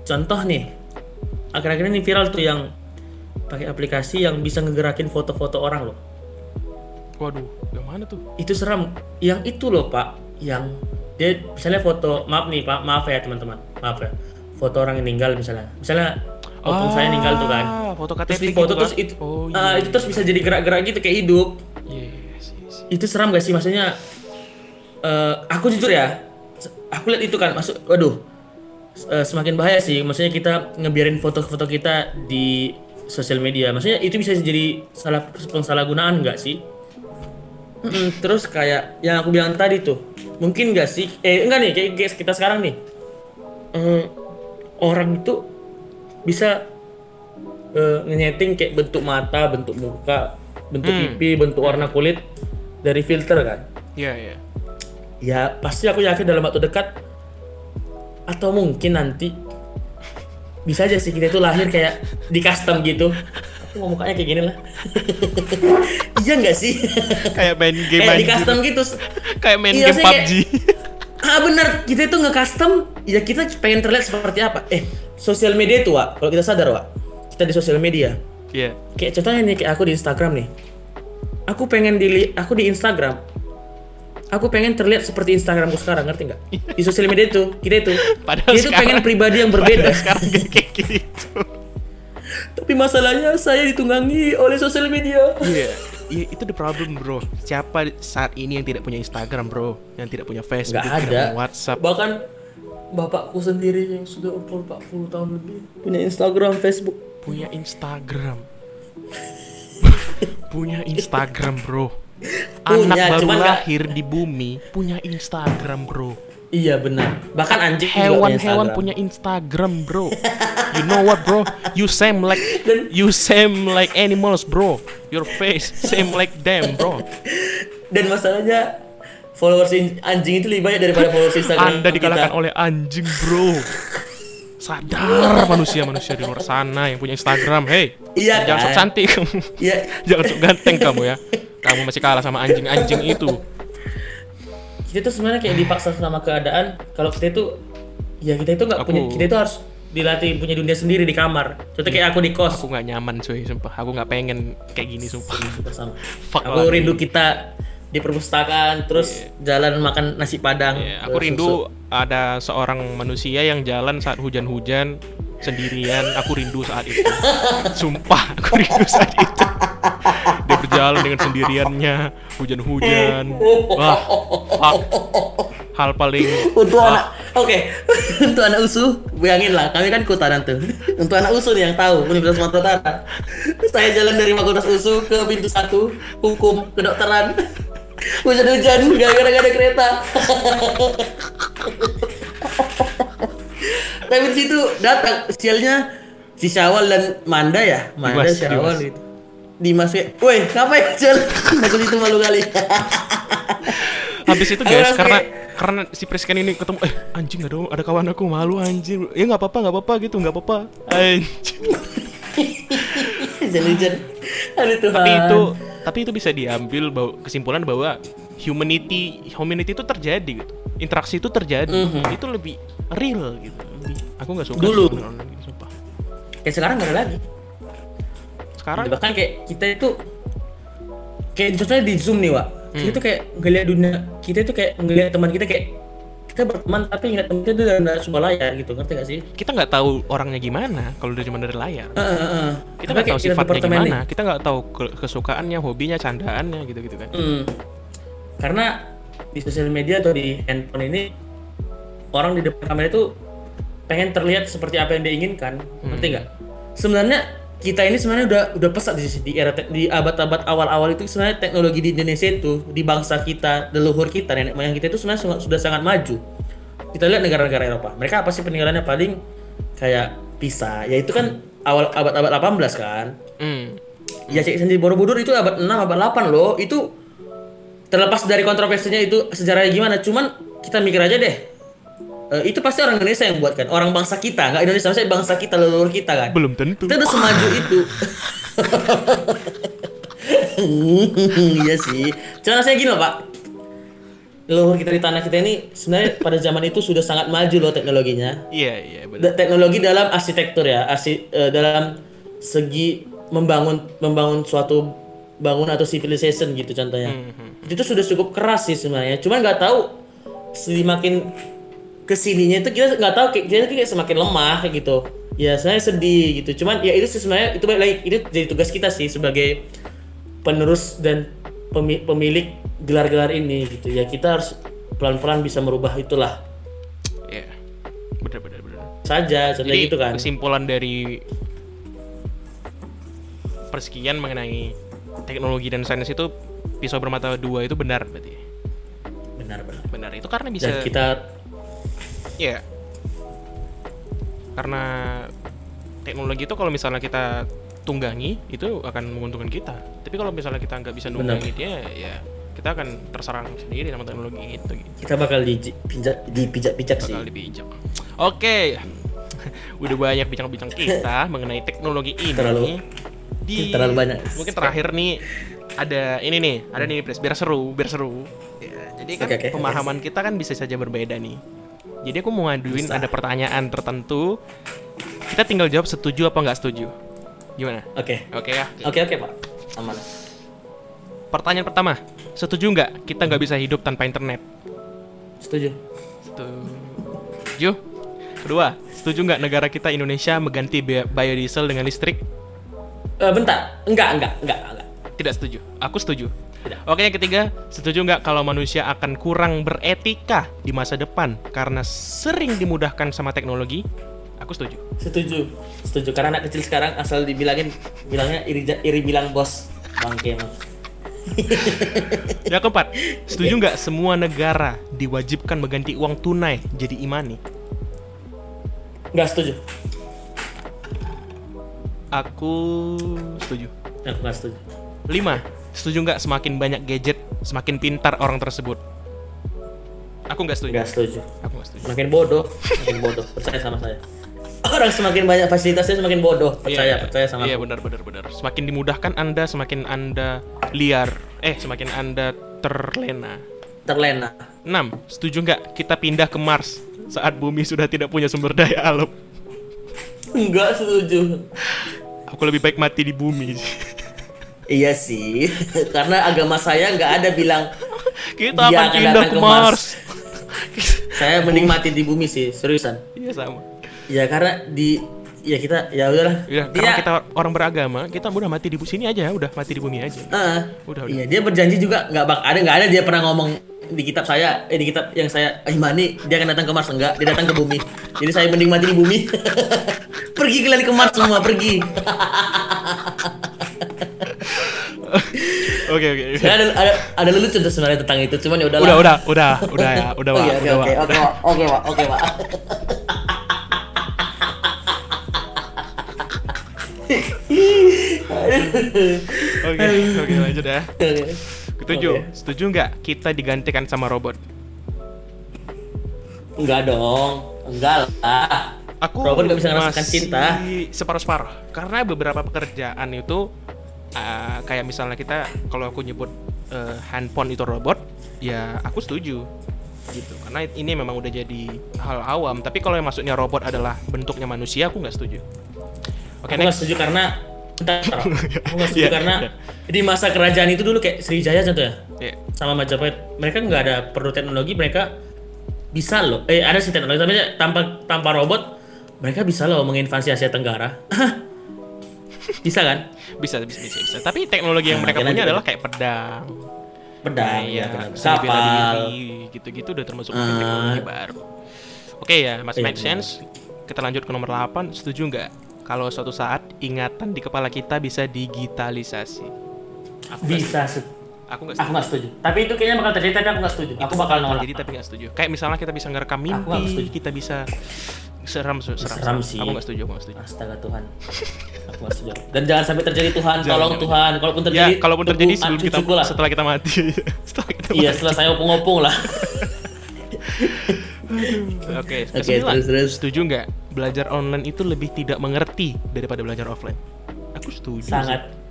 Speaker 1: contoh nih akhir-akhir ini viral tuh yang pakai aplikasi yang bisa ngegerakin foto-foto orang loh.
Speaker 2: Waduh, yang mana tuh?
Speaker 1: itu seram. Yang itu loh pak. Yang dia misalnya foto maaf nih pak. Maaf ya teman-teman. Maaf ya. Foto orang yang meninggal misalnya. Misalnya opung saya meninggal tuh kan.
Speaker 2: Ah, foto
Speaker 1: terus
Speaker 2: KTP
Speaker 1: di foto
Speaker 2: gitu
Speaker 1: terus
Speaker 2: kan?
Speaker 1: itu
Speaker 2: Oh,
Speaker 1: ah,
Speaker 2: iya.
Speaker 1: itu terus bisa jadi gerak-gerak gitu kayak hidup.
Speaker 2: Yes, yes.
Speaker 1: itu seram gak sih? Maksudnya eh, aku jujur ya aku lihat itu kan. Masuk waduh eh, semakin bahaya sih. Maksudnya kita ngebiarin foto-foto kita di sosial media. Maksudnya itu bisa jadi salah pensalahgunaan nggak sih? Mm-mm, terus kayak yang aku bilang tadi tuh mungkin nggak sih? Eh enggak nih kayak guys kita sekarang nih. Eh, orang itu bisa eh, nge-nyeting kayak bentuk mata bentuk muka bentuk pipi bentuk warna kulit dari filter kan?
Speaker 2: Iya, iya.
Speaker 1: ya pasti aku yakin dalam waktu dekat atau mungkin nanti bisa aja sih kita itu lahir kayak di custom gitu. Aku mau mukanya kayak gini lah. Iya nggak sih?
Speaker 2: Kayak main game
Speaker 1: kayak di custom gitu.
Speaker 2: Kayak main
Speaker 1: Iya,
Speaker 2: game PUBG.
Speaker 1: ah benar kita itu nge-custom ya kita pengen terlihat seperti apa. Eh sosial media itu Wak kalau kita sadar Wak kita di sosial media.
Speaker 2: Iya.
Speaker 1: kayak contohnya nih kayak aku di Instagram nih. Aku pengen di aku di Instagram aku pengen terlihat seperti Instagramku sekarang ngerti nggak di sosial media itu kita itu
Speaker 2: Padahal
Speaker 1: kita itu
Speaker 2: sekarang-
Speaker 1: pengen pribadi yang berbeda
Speaker 2: sekarang gak kayak gitu.
Speaker 1: tapi masalahnya saya ditunggangi oleh sosial media
Speaker 2: Iya. Iya, itu the problem, bro. Siapa saat ini yang tidak punya Instagram, bro? Yang tidak punya Facebook, tidak
Speaker 1: ada
Speaker 2: punya WhatsApp.
Speaker 1: bahkan bapakku sendiri yang sudah umur 40 tahun lebih punya Instagram Facebook
Speaker 2: punya Instagram. punya Instagram, Bro. Anak
Speaker 1: Punya,
Speaker 2: baru
Speaker 1: cuman nggak-
Speaker 2: lahir di bumi punya Instagram, Bro.
Speaker 1: Iya benar. Bahkan anjing punya
Speaker 2: Hewan-hewan
Speaker 1: Instagram.
Speaker 2: punya Instagram, Bro. You know what, Bro? You same like you same like animals, Bro. Your face same like them, Bro.
Speaker 1: Dan masalahnya followers in- anjing itu lebih banyak daripada followers Instagram.
Speaker 2: Anda
Speaker 1: kita.
Speaker 2: dikalahkan oleh anjing, Bro. Sadar manusia-manusia di luar sana yang punya Instagram. Hey,
Speaker 1: Iya
Speaker 2: jangan sok
Speaker 1: kan?
Speaker 2: cantik kamu.
Speaker 1: Iya.
Speaker 2: jangan sok ganteng kamu ya. Kamu masih kalah sama anjing-anjing itu.
Speaker 1: Kita tuh sebenarnya kayak dipaksa sama keadaan. Kalau kita itu, ya kita itu nggak punya. Kita itu harus dilatih punya dunia sendiri di kamar. Contoh kayak aku di kos.
Speaker 2: Aku nggak nyaman, cuy, sumpah. Aku nggak pengen kayak gini, sumpah.
Speaker 1: Sumpah sama.
Speaker 2: Fuck
Speaker 1: aku rindu kita di perpustakaan, terus jalan makan nasi padang.
Speaker 2: Ya, aku rindu
Speaker 1: susu.
Speaker 2: ada seorang manusia yang jalan saat hujan-hujan sendirian. Aku rindu saat itu. Sumpah, aku rindu saat itu. Dia berjalan dengan sendiriannya, hujan-hujan. Wah, fuck. Hal paling
Speaker 1: Untuk
Speaker 2: wah,
Speaker 1: anak, oke, untuk anak usu, bayangin lah, kami kan kutanan tuh. Untuk anak usu nih yang tahu, Universitas Sumatera Utara. Saya jalan dari Fakultas Usu ke pintu satu, hukum, kedokteran. Hujan-hujan, gara-gara gak ada kereta. Tapi di situ datang sialnya si Syawal dan Manda ya, Manda Syawal itu. Dimas ya, woi ngapain Jal? Aku itu malu kali.
Speaker 2: habis itu guys karena
Speaker 1: kayak-
Speaker 2: karena si Prisken ini ketemu eh anjing ada ada kawan aku malu anjing ya nggak apa-apa nggak apa-apa gitu nggak apa-apa anjing.
Speaker 1: Aduh Tuhan.
Speaker 2: tapi itu tapi itu bisa diambil bahwa kesimpulan bahwa humanity humanity itu terjadi gitu interaksi itu terjadi
Speaker 1: Mhm.
Speaker 2: itu lebih real gitu lebih aku nggak suka
Speaker 1: Dulu.
Speaker 2: online gitu sumpah
Speaker 1: kayak sekarang nggak ada lagi.
Speaker 2: Sekarang
Speaker 1: bahkan kayak kita itu kayak contohnya di zoom nih Wak. Kita tuh kayak ngeliat dunia kita tuh kayak ngeliat teman kita kayak kita berteman tapi ngeliat teman kita tuh dalam sebuah layar gitu ngerti gak sih?
Speaker 2: Kita nggak tahu orangnya gimana kalau udah cuma dari layar.
Speaker 1: Heeh, heeh.
Speaker 2: kita
Speaker 1: Tapi
Speaker 2: nggak tahu sifatnya
Speaker 1: departemen nih.
Speaker 2: gimana kita nggak tahu ke- kesukaannya hobinya candaannya gitu gitu kan.
Speaker 1: Hmm. karena di sosial media atau di handphone ini orang di depan kamera itu pengen terlihat seperti apa yang dia inginkan ngerti nggak? Sebenarnya kita ini sebenarnya udah udah pesat di, di era di abad-abad awal-awal itu sebenarnya teknologi di Indonesia itu di bangsa kita leluhur kita nenek moyang kita itu sebenarnya sudah sangat maju kita lihat negara-negara Eropa mereka apa sih peninggalannya paling kayak Pisa ya itu kan awal abad-abad 18 kan
Speaker 2: hmm.
Speaker 1: Ya cek sendiri Borobudur itu abad 6, abad 8 loh. Itu terlepas dari kontroversinya itu sejarahnya gimana, cuman kita mikir aja deh. Eh, itu pasti orang Indonesia yang buat kan, orang bangsa kita, nggak Indonesia, maksudnya bangsa kita, leluhur kita kan.
Speaker 2: belum tentu
Speaker 1: Kita udah semaju itu. iya sih. Cuman saya gini loh pak, leluhur kita di tanah kita ini sebenarnya pada zaman itu sudah sangat maju loh teknologinya.
Speaker 2: iya iya benar
Speaker 1: Da- teknologi dalam arsitektur ya, arsi, eh, dalam segi membangun membangun suatu bangun atau civilization gitu contohnya. Itu sudah cukup keras sih sebenarnya. Cuman nggak tahu semakin ke sininya itu kita nggak tahu kayak kita kayak semakin lemah kayak gitu. Ya saya sedih gitu. Cuman ya itu sih sebenarnya itu balik itu jadi tugas kita sih sebagai penerus dan pemi- pemilik gelar-gelar ini gitu. Ya kita harus pelan-pelan bisa merubah itulah
Speaker 2: iya benar benar benar
Speaker 1: saja contohnya
Speaker 2: Jadi
Speaker 1: gitu kan.
Speaker 2: kesimpulan dari persekian mengenai teknologi dan sains itu pisau bermata dua itu benar berarti.
Speaker 1: benar benar
Speaker 2: Benar itu karena bisa
Speaker 1: dan kita
Speaker 2: ya. Karena teknologi itu kalau misalnya kita tunggangi itu akan menguntungkan kita. Tapi kalau misalnya kita nggak bisa
Speaker 1: Benar.
Speaker 2: nunggangi dia ya kita akan terserang sendiri sama teknologi itu gitu.
Speaker 1: kita bakal dipijak dipijak-pijak sih
Speaker 2: Bakal dibijak. Oke. Udah banyak bincang-bincang kita mengenai teknologi ini.
Speaker 1: Terlalu-
Speaker 2: di
Speaker 1: terlalu banyak.
Speaker 2: Mungkin terakhir nih ada ini nih, ada nih Pres, biar seru, biar seru. Ya, jadi kan
Speaker 1: Oke, oke.
Speaker 2: pemahaman kita kan bisa saja berbeda nih. Jadi aku mau ngaduin ada pertanyaan tertentu. Kita tinggal jawab setuju apa nggak setuju. Gimana?
Speaker 1: oke
Speaker 2: Oke ya.
Speaker 1: oke oke pak aman
Speaker 2: Pertanyaan pertama, setuju nggak kita nggak bisa hidup tanpa internet?
Speaker 1: setuju
Speaker 2: Setuju. Kedua, setuju nggak negara kita Indonesia mengganti bi- biodiesel dengan listrik?
Speaker 1: Eh bentar enggak enggak enggak enggak
Speaker 2: Tidak setuju. Aku setuju. Oke, yang ketiga, setuju nggak kalau manusia akan kurang beretika di masa depan karena sering dimudahkan sama teknologi? Aku setuju.
Speaker 1: Setuju. Setuju karena anak kecil sekarang asal dibilangin bilangnya iri iri bilang bos. Bangke emang.
Speaker 2: Yang keempat, setuju nggak semua negara diwajibkan mengganti uang tunai jadi imani?
Speaker 1: Nggak setuju.
Speaker 2: Aku setuju.
Speaker 1: Aku nggak setuju.
Speaker 2: Lima, setuju nggak semakin banyak gadget, semakin pintar orang tersebut? Aku nggak setuju.
Speaker 1: Nggak setuju.
Speaker 2: Aku nggak setuju.
Speaker 1: Makin bodoh, makin bodoh. Percaya sama saya. Orang semakin banyak fasilitasnya semakin bodoh. Percaya,
Speaker 2: Iya,
Speaker 1: percaya sama
Speaker 2: Iya
Speaker 1: aku.
Speaker 2: benar benar benar. Semakin dimudahkan Anda, semakin Anda liar. Eh, semakin Anda terlena.
Speaker 1: Terlena.
Speaker 2: 6. Setuju nggak kita pindah ke Mars saat bumi sudah tidak punya sumber daya alam?
Speaker 1: Nggak setuju.
Speaker 2: Aku lebih baik mati di bumi.
Speaker 1: Iya sih, karena agama saya nggak ada bilang
Speaker 2: kita
Speaker 1: Dia
Speaker 2: akan pindah
Speaker 1: datang
Speaker 2: ke
Speaker 1: ke
Speaker 2: Mars.
Speaker 1: saya mending mati di bumi sih, seriusan.
Speaker 2: Iya sama.
Speaker 1: Ya karena di ya kita ya udahlah.
Speaker 2: Ya,
Speaker 1: dia,
Speaker 2: karena kita orang beragama, kita udah mati di sini aja, udah mati di bumi aja.
Speaker 1: Ah,
Speaker 2: Udah, udah.
Speaker 1: Iya, dia berjanji juga nggak bak ada nggak ada dia pernah ngomong di kitab saya eh di kitab yang saya imani dia akan datang ke Mars enggak dia datang ke bumi jadi saya mending mati di bumi pergi kalian ke Mars semua pergi
Speaker 2: Oke oke.
Speaker 1: ada ada ada lelucon sebenarnya tentang itu cuman ya udahlah
Speaker 2: Udah udah udah udah ya, udah Wak,
Speaker 1: oke
Speaker 2: udah
Speaker 1: oke oke oke pak oke pak
Speaker 2: Oke oke lanjut ya.
Speaker 1: Oke.
Speaker 2: setuju nggak kita digantikan sama robot?
Speaker 1: enggak dong enggak lah
Speaker 2: Aku
Speaker 1: Robot nggak bisa ngerasakan
Speaker 2: masih
Speaker 1: cinta.
Speaker 2: separuh-separuh karena beberapa pekerjaan itu uh, kayak misalnya kita kalau aku nyebut uh, handphone itu robot, ya aku setuju gitu karena ini memang udah jadi hal awam. Tapi kalau yang maksudnya robot adalah bentuknya manusia, aku nggak setuju. Oke
Speaker 1: aku nggak setuju karena Bentar, aku nggak setuju
Speaker 2: Iya,
Speaker 1: karena
Speaker 2: iya.
Speaker 1: di masa kerajaan itu dulu kayak Sriwijaya contoh ya
Speaker 2: Ya,
Speaker 1: sama Majapahit mereka nggak ada perlu teknologi mereka bisa loh eh ada sih teknologi tapi tanpa tanpa robot mereka bisa loh menginvasi Asia Tenggara bisa kan
Speaker 2: bisa bisa bisa bisa. Tapi teknologi yang
Speaker 1: Nah,
Speaker 2: mereka punya
Speaker 1: juga.
Speaker 2: adalah kayak pedang,
Speaker 1: pedang ya, benar.
Speaker 2: seni bela
Speaker 1: kapal
Speaker 2: gitu-gitu udah termasuk
Speaker 1: Ah.
Speaker 2: teknologi baru. Oke ya, Mas
Speaker 1: Iya,
Speaker 2: make sense. Kita lanjut ke nomor 8. Setuju nggak kalau suatu saat ingatan di kepala kita bisa digitalisasi? Aku
Speaker 1: bisa.
Speaker 2: Aku nggak
Speaker 1: aku
Speaker 2: setuju.
Speaker 1: nggak setuju tapi itu kayaknya bakal terjadi tapi aku nggak setuju aku bakal nolak
Speaker 2: Jadi tapi nggak setuju. Kayak misalnya kita bisa ngerekam mimpi,
Speaker 1: setuju.
Speaker 2: kita bisa seram seram.
Speaker 1: Seram sih.
Speaker 2: Aku nggak setuju, aku nggak setuju.
Speaker 1: astaga Tuhan aku nggak setuju dan jangan sampai terjadi Tuhan
Speaker 2: Jangan,
Speaker 1: tolong
Speaker 2: jangan.
Speaker 1: Tuhan kalaupun
Speaker 2: Ya,
Speaker 1: terjadi
Speaker 2: kalaupun terjadi sebelum kita
Speaker 1: lah
Speaker 2: setelah kita mati. setelah kita
Speaker 1: iya
Speaker 2: mati.
Speaker 1: setelah saya opung-opung lah
Speaker 2: Oke,
Speaker 1: Oke,
Speaker 2: kesembilan.
Speaker 1: terus, terus.
Speaker 2: Setuju nggak belajar online itu lebih tidak mengerti daripada belajar offline? Aku setuju.
Speaker 1: sangat
Speaker 2: sih.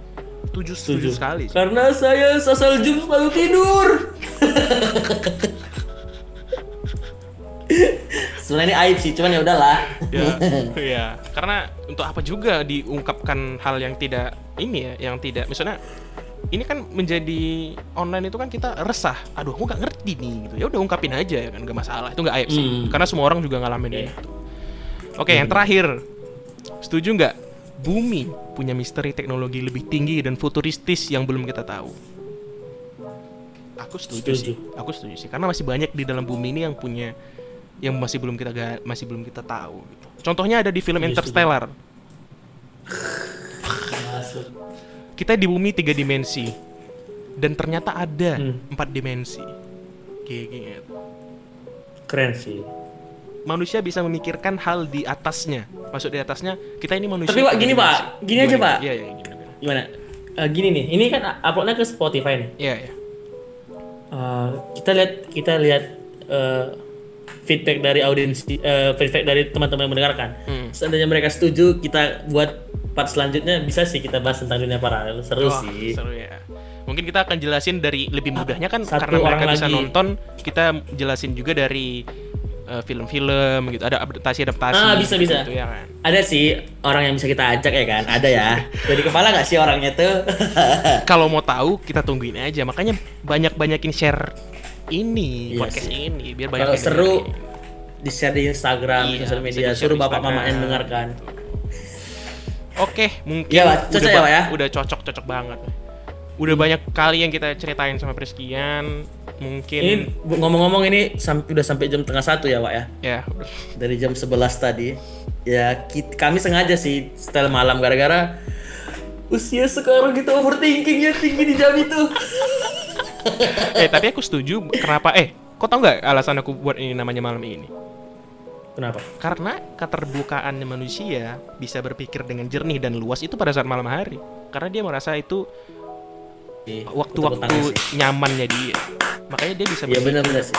Speaker 2: Setuju, setuju,
Speaker 1: setuju
Speaker 2: sekali. sih.
Speaker 1: karena saya sasal jum selalu tidur sebenarnya ini aib sih cuman ya udahlah
Speaker 2: Ya, ya. Karena untuk apa juga diungkapkan hal yang tidak ini ya, yang tidak misalnya ini kan menjadi online itu kan kita resah. Aduh, aku nggak ngerti nih gitu. Ya udah ungkapin aja ya kan, nggak masalah. Itu nggak aib sih.
Speaker 1: Hmm.
Speaker 2: Karena semua orang juga ngalamin
Speaker 1: Oke.
Speaker 2: itu. Oke, yang terakhir. Setuju nggak? Bumi punya misteri teknologi lebih tinggi dan futuristis yang belum kita tahu. Aku setuju,
Speaker 1: Setuju.
Speaker 2: sih. Aku setuju sih. Karena masih banyak di dalam bumi ini yang punya yang masih belum kita masih belum kita tahu. Gitu. Contohnya ada di film
Speaker 1: Setuju,
Speaker 2: Interstellar.
Speaker 1: Masuk.
Speaker 2: Kita di bumi tiga dimensi dan ternyata ada
Speaker 1: Hmm.
Speaker 2: empat dimensi. Kayak gitu.
Speaker 1: keren sih
Speaker 2: Manusia bisa memikirkan hal di atasnya. Maksud di atasnya kita ini manusia.
Speaker 1: Tapi, Pak, gini,
Speaker 2: dimensi.
Speaker 1: Pak. Gini aja? Pak.
Speaker 2: Iya, iya, gimana,
Speaker 1: Eh, gini nih ini kan uploadnya ke Spotify nih
Speaker 2: Iya, iya.
Speaker 1: Eh, kita lihat kita lihat eh, feedback dari audiens eh, feedback dari teman-teman yang mendengarkan
Speaker 2: Hmm.
Speaker 1: seandainya mereka setuju kita buat part selanjutnya bisa sih kita bahas tentang dunia paralel seru
Speaker 2: Wah,
Speaker 1: sih
Speaker 2: Seru ya. Mungkin kita akan jelasin dari lebih mudahnya kan
Speaker 1: Satu
Speaker 2: karena mereka bisa
Speaker 1: lagi.
Speaker 2: nonton, kita jelasin juga dari eh, film-film gitu, ada adaptasi-adaptasi.
Speaker 1: Ah, bisa, bisa.
Speaker 2: Gitu ya kan.
Speaker 1: ada sih orang yang bisa kita ajak ya kan ada ya dari kepala nggak sih orangnya tuh
Speaker 2: Kalau mau tahu kita tungguin aja. Makanya banyak-banyakin share ini
Speaker 1: Iya
Speaker 2: podcast
Speaker 1: sih.
Speaker 2: ini biar banyak
Speaker 1: kalau seru di share di Instagram
Speaker 2: Iya,
Speaker 1: sosial media suruh bapak mama yang mendengarkan
Speaker 2: Oke, mungkin
Speaker 1: Iya, Pak. Cocok
Speaker 2: udah,
Speaker 1: ya, ya?
Speaker 2: udah cocok-cocok banget. Udah banyak kali yang kita ceritain sama Priskian. Mungkin
Speaker 1: ini ngomong-ngomong ini sam- udah sampai jam tengah satu ya pak ya
Speaker 2: ya
Speaker 1: dari jam 11 tadi ya kit- kami sengaja sih setel malam gara-gara usia sekarang kita overthinkingnya tinggi di jam itu.
Speaker 2: eh tapi aku setuju kenapa eh kau tau nggak alasan aku buat ini namanya malam ini
Speaker 1: Kenapa?
Speaker 2: karena keterbukaan manusia bisa berpikir dengan jernih dan luas itu pada saat malam hari karena dia merasa itu
Speaker 1: Iya,
Speaker 2: waktu-waktu nyamannya dia makanya dia bisa
Speaker 1: Iya
Speaker 2: berpikir,
Speaker 1: benar-benar sih.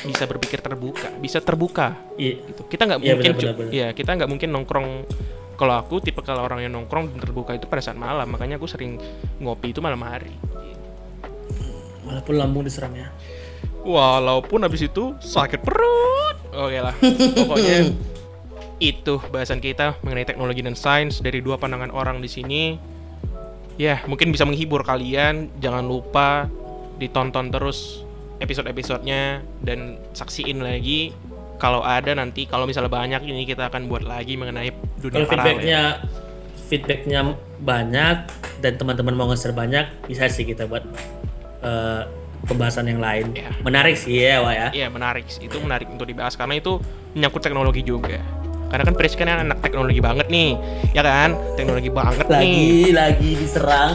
Speaker 2: bisa berpikir terbuka bisa terbuka
Speaker 1: Iya.
Speaker 2: gitu kita nggak
Speaker 1: Iya,
Speaker 2: mungkin
Speaker 1: benar, benar.
Speaker 2: ya kita nggak mungkin nongkrong kalau aku tipe kalau orang yang nongkrong dan terbuka itu pada saat malam makanya aku sering ngopi itu malam hari
Speaker 1: Walaupun lambung diserang ya.
Speaker 2: walaupun habis itu sakit perut. Oke lah. Pokoknya itu bahasan kita mengenai teknologi dan sains dari dua pandangan orang di sini. Ya mungkin bisa menghibur kalian. Jangan lupa ditonton terus episode-episodenya dan saksiin lagi. Kalau ada nanti kalau misalnya banyak ini kita akan buat lagi mengenai dunia
Speaker 1: Kalau
Speaker 2: paralel.
Speaker 1: feedbacknya feedbacknya banyak dan teman-teman mau nge-share banyak, bisa sih kita buat eh, pembahasan yang lain.
Speaker 2: Iya.
Speaker 1: Menarik sih ya, Wak ya.
Speaker 2: Iya menarik, itu menarik untuk dibahas karena itu menyangkut teknologi juga. Karena kan Pris kan anak teknologi banget nih, ya kan? Teknologi banget nih.
Speaker 1: Lagi lagi diserang.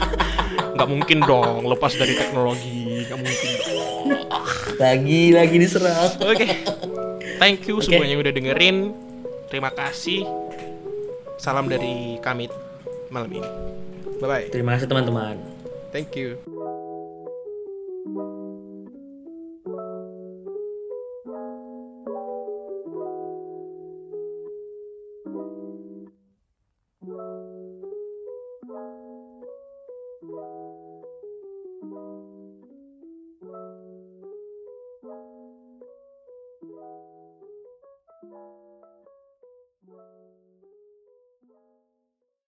Speaker 2: Nggak mungkin dong lepas dari teknologi, nggak mungkin dong.
Speaker 1: Lagi lagi diserang.
Speaker 2: Oke, thank you
Speaker 1: Oke.
Speaker 2: semuanya yang udah dengerin. Terima kasih. Salam dari kami malam ini. Bye bye.
Speaker 1: Terima kasih teman-teman.
Speaker 2: Thank you.